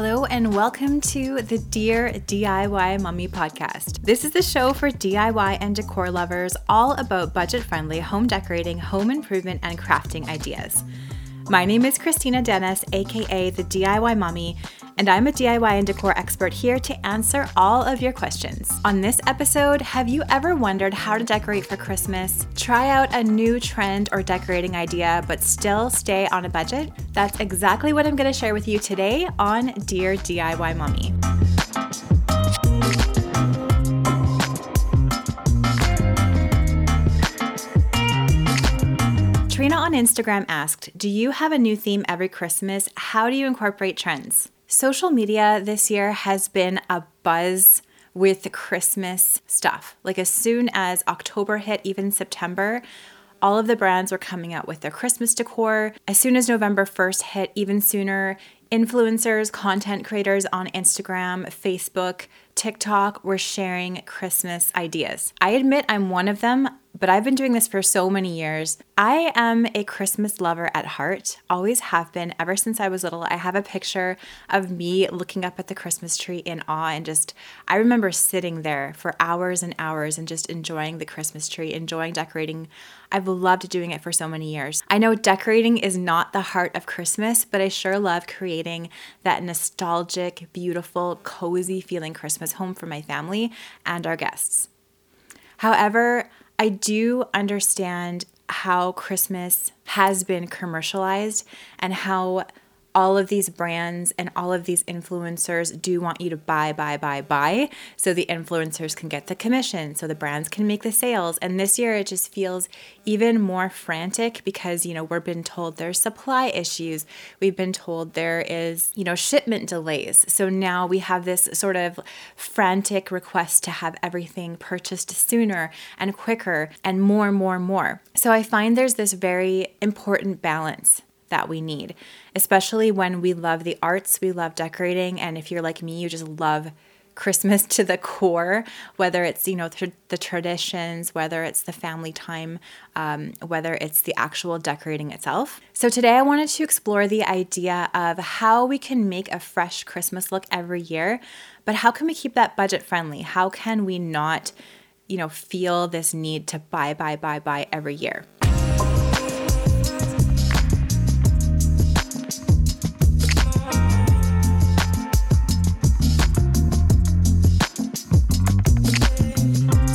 Hello, and welcome to the Dear DIY Mommy podcast. This is the show for DIY and decor lovers, all about budget friendly home decorating, home improvement, and crafting ideas. My name is Christina Dennis, aka the DIY Mommy, and I'm a DIY and decor expert here to answer all of your questions. On this episode, have you ever wondered how to decorate for Christmas? Try out a new trend or decorating idea, but still stay on a budget? That's exactly what I'm going to share with you today on Dear DIY Mommy. Trina on Instagram asked, Do you have a new theme every Christmas? How do you incorporate trends? Social media this year has been a buzz with Christmas stuff. Like as soon as October hit, even September, all of the brands were coming out with their Christmas decor. As soon as November 1st hit, even sooner, influencers, content creators on Instagram, Facebook, TikTok were sharing Christmas ideas. I admit I'm one of them but I've been doing this for so many years. I am a Christmas lover at heart, always have been ever since I was little. I have a picture of me looking up at the Christmas tree in awe and just, I remember sitting there for hours and hours and just enjoying the Christmas tree, enjoying decorating. I've loved doing it for so many years. I know decorating is not the heart of Christmas, but I sure love creating that nostalgic, beautiful, cozy feeling Christmas home for my family and our guests. However, I do understand how Christmas has been commercialized and how all of these brands and all of these influencers do want you to buy, buy, buy, buy. So the influencers can get the commission, so the brands can make the sales. And this year it just feels even more frantic because, you know, we've been told there's supply issues. We've been told there is, you know, shipment delays. So now we have this sort of frantic request to have everything purchased sooner and quicker and more, more, more. So I find there's this very important balance that we need, especially when we love the arts, we love decorating. And if you're like me, you just love Christmas to the core, whether it's, you know, th- the traditions, whether it's the family time, um, whether it's the actual decorating itself. So today I wanted to explore the idea of how we can make a fresh Christmas look every year, but how can we keep that budget friendly? How can we not, you know, feel this need to buy, buy, buy, buy every year?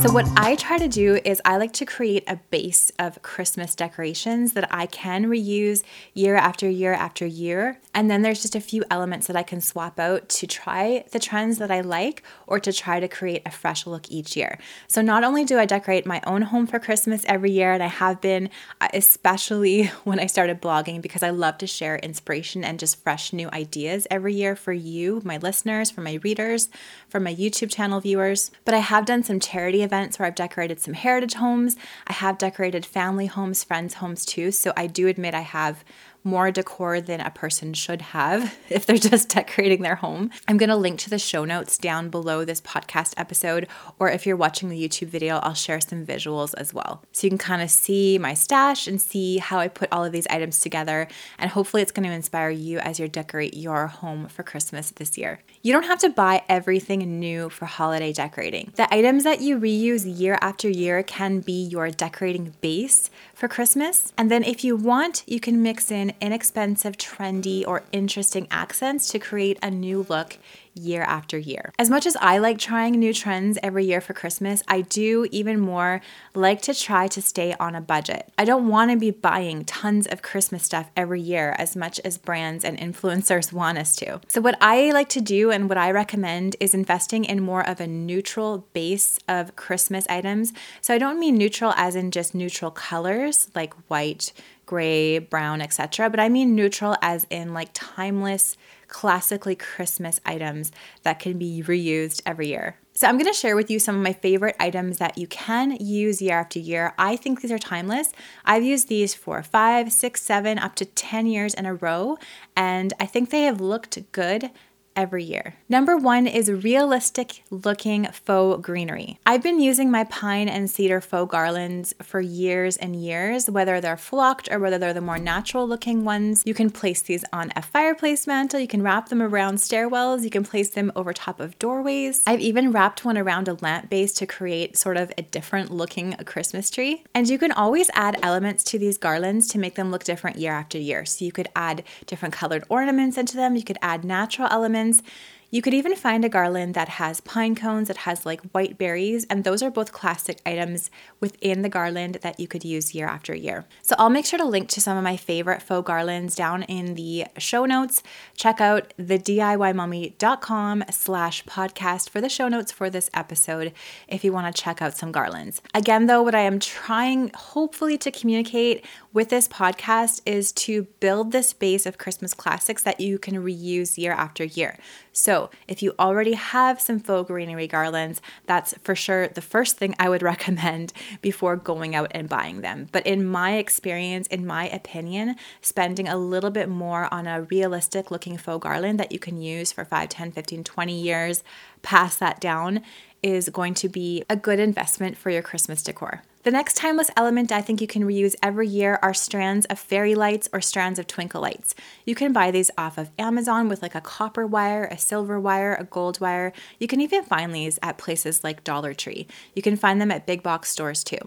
So, what I try to do is I like to create a base of Christmas decorations that I can reuse year after year after year. And then there's just a few elements that I can swap out to try the trends that I like or to try to create a fresh look each year. So, not only do I decorate my own home for Christmas every year, and I have been, uh, especially when I started blogging, because I love to share inspiration and just fresh new ideas every year for you, my listeners, for my readers, for my YouTube channel viewers. But I have done some charity events where I've decorated some heritage homes. I have decorated family homes, friends' homes too. So I do admit I have more decor than a person should have if they're just decorating their home. I'm going to link to the show notes down below this podcast episode, or if you're watching the YouTube video, I'll share some visuals as well. So you can kind of see my stash and see how I put all of these items together, and hopefully it's going to inspire you as you decorate your home for Christmas this year. You don't have to buy everything new for holiday decorating. The items that you reuse year after year can be your decorating base for Christmas. And then if you want, you can mix in inexpensive, trendy, or interesting accents to create a new look year after year. As much as I like trying new trends every year for Christmas, I do even more like to try to stay on a budget. I don't want to be buying tons of Christmas stuff every year as much as brands and influencers want us to. So, what I like to do and what I recommend is investing in more of a neutral base of Christmas items. So, I don't mean neutral as in just neutral colors like white, gray, brown, etc., but I mean neutral as in like timeless classically Christmas items that can be reused every year. So, I'm going to share with you some of my favorite items that you can use year after year. I think these are timeless. I've used these for five, six, seven, up to 10 years in a row, and I think they have looked good every year. Number one is realistic looking faux greenery. I've been using my pine and cedar faux garlands for years and years, whether they're flocked or whether they're the more natural looking ones. You can place these on a fireplace mantle, you can wrap them around stairwells, you can place them over top of doorways. I've even wrapped one around a lamp base to create sort of a different looking Christmas tree. And you can always add elements to these garlands to make them look different year after year. So you could add different colored ornaments into them, you could add natural elements friends you could even find a garland that has pine cones, that has like white berries, and those are both classic items within the garland that you could use year after year. So I'll make sure to link to some of my favorite faux garlands down in the show notes. Check out the DIYmommy.com slash podcast for the show notes for this episode if you want to check out some garlands. Again, though, what I am trying hopefully to communicate with this podcast is to build this base of Christmas classics that you can reuse year after year. So, if you already have some faux greenery garlands, that's for sure the first thing I would recommend before going out and buying them. But in my experience, in my opinion, spending a little bit more on a realistic looking faux garland that you can use for 5, 10, 15, 20 years, pass that down is going to be a good investment for your Christmas decor. The next timeless element I think you can reuse every year are strands of fairy lights or strands of twinkle lights. You can buy these off of Amazon with like a copper wire, a silver wire, a gold wire. You can even find these at places like Dollar Tree. You can find them at big box stores too.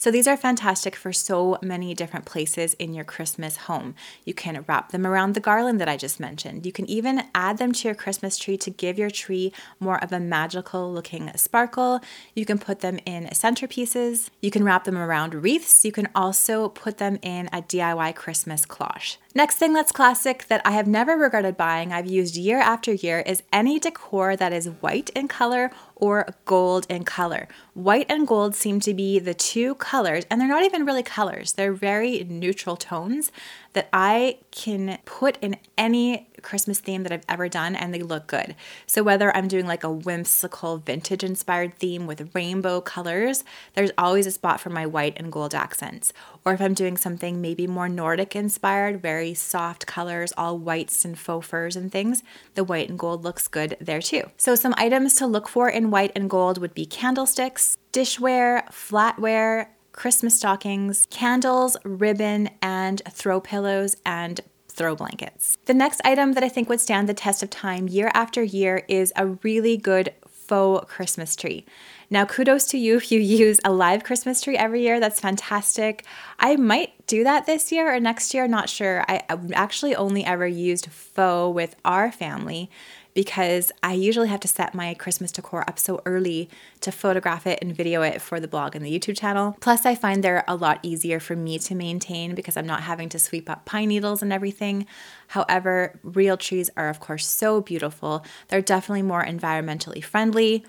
So these are fantastic for so many different places in your Christmas home. You can wrap them around the garland that I just mentioned. You can even add them to your Christmas tree to give your tree more of a magical looking sparkle. You can put them in centerpieces. You can wrap them around wreaths. You can also put them in a DIY Christmas cloche. Next thing that's classic that I have never regretted buying, I've used year after year, is any decor that is white in color or gold in color. White and gold seem to be the two colors, and they're not even really colors, they're very neutral tones that I can put in any Christmas theme that I've ever done and they look good. So whether I'm doing like a whimsical vintage inspired theme with rainbow colors, there's always a spot for my white and gold accents. Or if I'm doing something maybe more Nordic inspired, very soft colors, all whites and faux furs and things, the white and gold looks good there too. So some items to look for in white and gold would be candlesticks, dishware, flatware, Christmas stockings, candles, ribbon, and throw pillows and throw blankets. The next item that I think would stand the test of time year after year is a really good faux Christmas tree. Now, kudos to you if you use a live Christmas tree every year. That's fantastic. I might do that this year or next year, not sure. I, actually only ever used faux with our family because I usually have to set my Christmas decor up so early to photograph it and video it for the blog and the YouTube channel. Plus, I find they're a lot easier for me to maintain because I'm not having to sweep up pine needles and everything. However, real trees are, of course, so beautiful. They're definitely more environmentally friendly.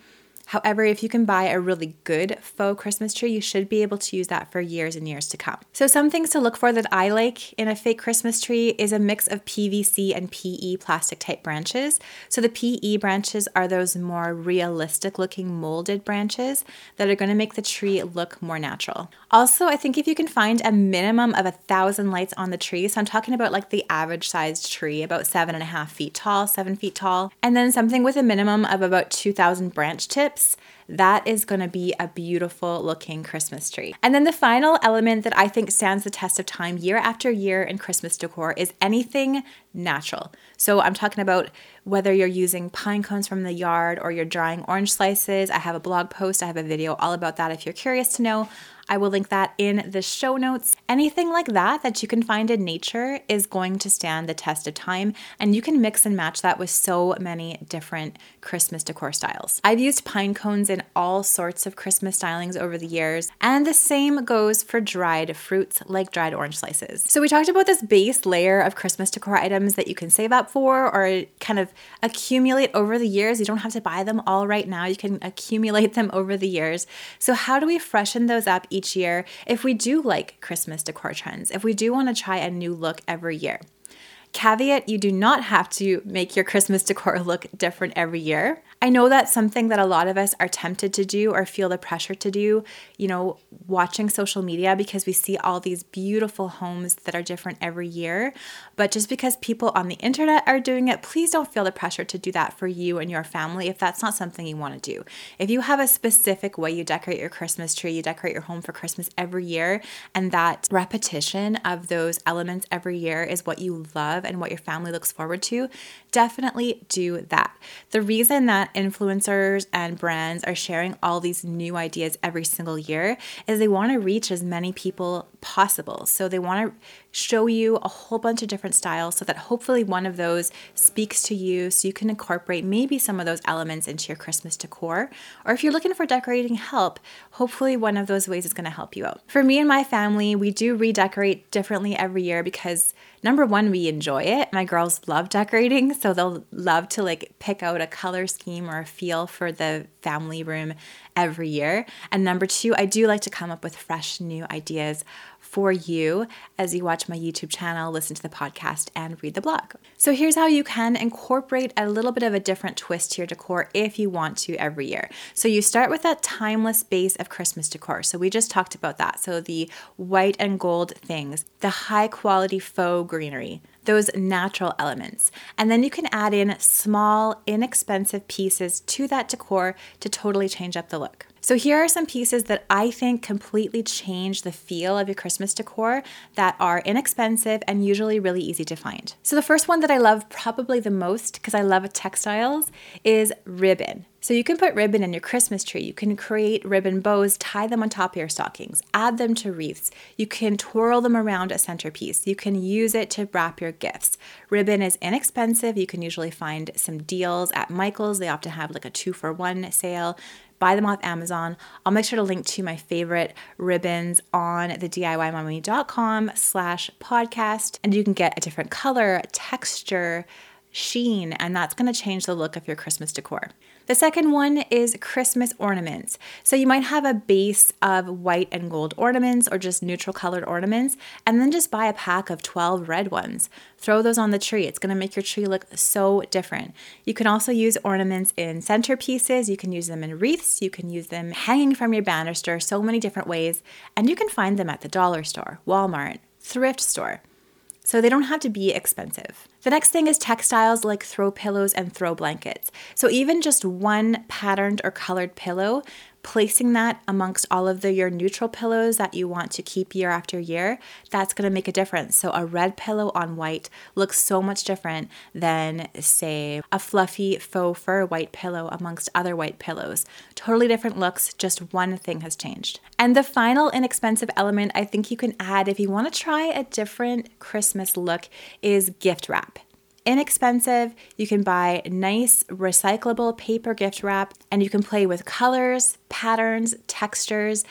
However, if you can buy a really good faux Christmas tree, you should be able to use that for years and years to come. So, some things to look for that I like in a fake Christmas tree is a mix of PVC and PE plastic type branches. So, the PE branches are those more realistic looking molded branches that are going to make the tree look more natural. Also, I think if you can find a minimum of a thousand lights on the tree, so I'm talking about like the average sized tree, about seven and a half feet tall, seven feet tall, and then something with a minimum of about 2,000 branch tips that is going to be a beautiful looking Christmas tree. And then the final element that I think stands the test of time year after year in Christmas decor is anything natural. So I'm talking about whether you're using pine cones from the yard or you're drying orange slices. I have a blog post, I have a video all about that if you're curious to know. I will link that in the show notes. Anything like that that you can find in nature is going to stand the test of time, and you can mix and match that with so many different Christmas decor styles. I've used pine cones in all sorts of Christmas stylings over the years, and the same goes for dried fruits like dried orange slices. So, we talked about this base layer of Christmas decor items that you can save up for or kind of accumulate over the years. You don't have to buy them all right now, you can accumulate them over the years. So, how do we freshen those up each year if we do like Christmas decor trends, if we do want to try a new look every year. Caveat you do not have to make your Christmas decor look different every year. I know that's something that a lot of us are tempted to do or feel the pressure to do, you know, watching social media because we see all these beautiful homes that are different every year. But just because people on the internet are doing it, please don't feel the pressure to do that for you and your family if that's not something you want to do. If you have a specific way you decorate your Christmas tree, you decorate your home for Christmas every year, and that repetition of those elements every year is what you love and what your family looks forward to, definitely do that. The reason that influencers and brands are sharing all these new ideas every single year is they want to reach as many people possible. So they want to show you a whole bunch of different styles so that hopefully one of those speaks to you so you can incorporate maybe some of those elements into your Christmas decor. Or if you're looking for decorating help, hopefully one of those ways is going to help you out. For me and my family, we do redecorate differently every year because number one, we enjoy it. My girls love decorating, so they'll love to like pick out a color scheme or a feel for the family room every year. And number two, I do like to come up with fresh new ideas for you as you watch my YouTube channel, listen to the podcast, and read the blog. So, here's how you can incorporate a little bit of a different twist to your decor if you want to every year. So, you start with that timeless base of Christmas decor. So, we just talked about that. So, the white and gold things, the high quality faux greenery, those natural elements. And then you can add in small, inexpensive pieces to that decor to totally change up the look. So, here are some pieces that I think completely change the feel of your Christmas decor that are inexpensive and usually really easy to find. So, the first one that I love probably the most because I love textiles is ribbon. So you can put ribbon in your Christmas tree. You can create ribbon bows, tie them on top of your stockings, add them to wreaths. You can twirl them around a centerpiece. You can use it to wrap your gifts. Ribbon is inexpensive. You can usually find some deals at Michaels. They often have like a two for one sale buy them off Amazon. I'll make sure to link to my favorite ribbons on the DIYmommy.com slash podcast. And you can get a different color, texture, sheen, and that's going to change the look of your Christmas decor. The second one is Christmas ornaments. So you might have a base of white and gold ornaments or just neutral colored ornaments, and then just buy a pack of 12 red ones. Throw those on the tree. It's going to make your tree look so different. You can also use ornaments in centerpieces, you can use them in wreaths, you can use them hanging from your banister, so many different ways, and you can find them at the dollar store, Walmart, thrift store so they don't have to be expensive. The next thing is textiles like throw pillows and throw blankets. So even just one patterned or colored pillow placing that amongst all of the your neutral pillows that you want to keep year after year, that's going to make a difference. So a red pillow on white looks so much different than say a fluffy faux fur white pillow amongst other white pillows. Totally different looks, just one thing has changed. And the final inexpensive element I think you can add if you want to try a different Christmas look is gift wrap inexpensive. You can buy nice recyclable paper gift wrap and you can play with colors, patterns, textures,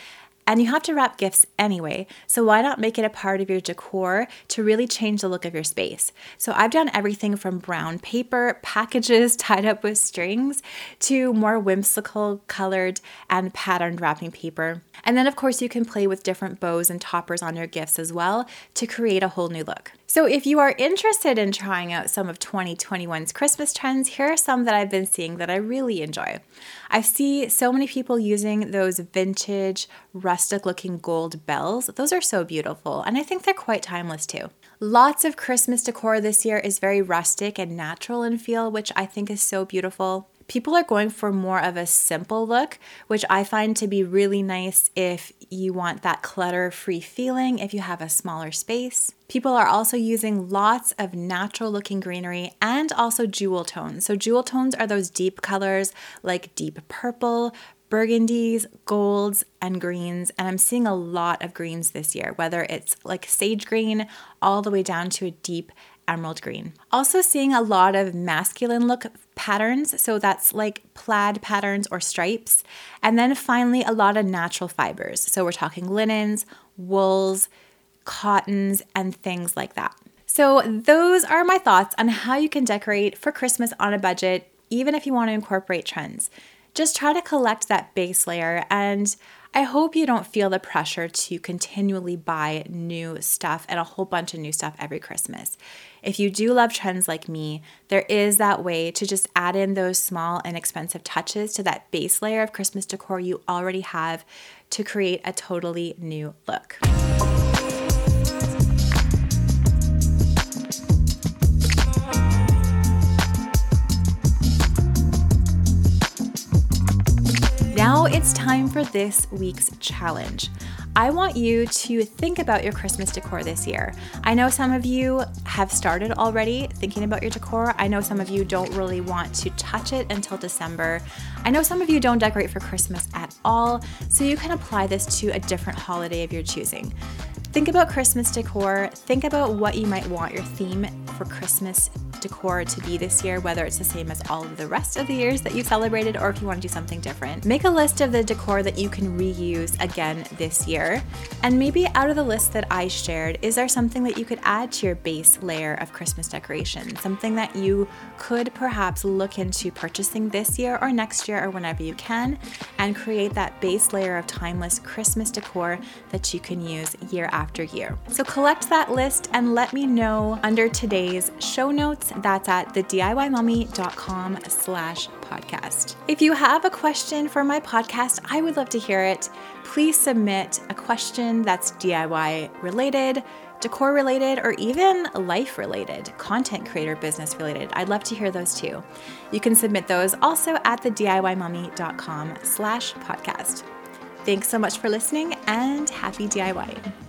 and you have to wrap gifts anyway, so why not make it a part of your decor to really change the look of your space? So I've done everything from brown paper, packages tied up with strings, to more whimsical colored and patterned wrapping paper. And then, of course, you can play with different bows and toppers on your gifts as well to create a whole new look. So, if you are interested in trying out some of 2021's Christmas trends, here are some that I've been seeing that I really enjoy. I see so many people using those vintage, rustic looking gold bells. Those are so beautiful, and I think they're quite timeless too. Lots of Christmas decor this year is very rustic and natural in feel, which I think is so beautiful people are going for more of a simple look, which I find to be really nice if you want that clutter free feeling, if you have a smaller space. People are also using lots of natural looking greenery and also jewel tones. So, jewel tones are those deep colors like deep purple, burgundies, golds, and greens. And I'm seeing a lot of greens this year, whether it's like sage green all the way down to a deep emerald green. Also, seeing a lot of masculine look patterns. So that's like plaid patterns or stripes. And then finally, a lot of natural fibers. So we're talking linens, wools, cottons, and things like that. So, those are my thoughts on how you can decorate for Christmas on a budget, even if you want to incorporate trends. Just try to collect that base layer and I hope you don't feel the pressure to continually buy new stuff and a whole bunch of new stuff every Christmas. If you do love trends like me, there is that way to just add in those small, inexpensive touches to that base layer of Christmas decor you already have to create a totally new look. It's time for this week's challenge. I want you to think about your Christmas decor this year. I know some of you have started already thinking about your decor. I know some of you don't really want to touch it until December. I know some of you don't decorate for Christmas at all, so you can apply this to a different holiday of your choosing. Think about Christmas decor. Think about what you might want your theme for Christmas decor to be this year, whether it's the same as all of the rest of the years that you celebrated or if you want to do something different. Make a list of the decor that you can reuse again this year. And maybe out of the list that I shared, is there something that you could add to your base layer of Christmas decoration? Something that you could perhaps look into purchasing this year or next year or whenever you can and create that base layer of timeless Christmas decor that you can use year after year. So collect that list and let me know under today's show notes that's at thediymommy.com slash podcast. If you have a question for my podcast, I would love to hear it. Please submit a question that's DIY related, decor related, or even life related, content creator business related. I'd love to hear those too. You can submit those also at the thediymommy.com slash podcast. Thanks so much for listening and happy DIY.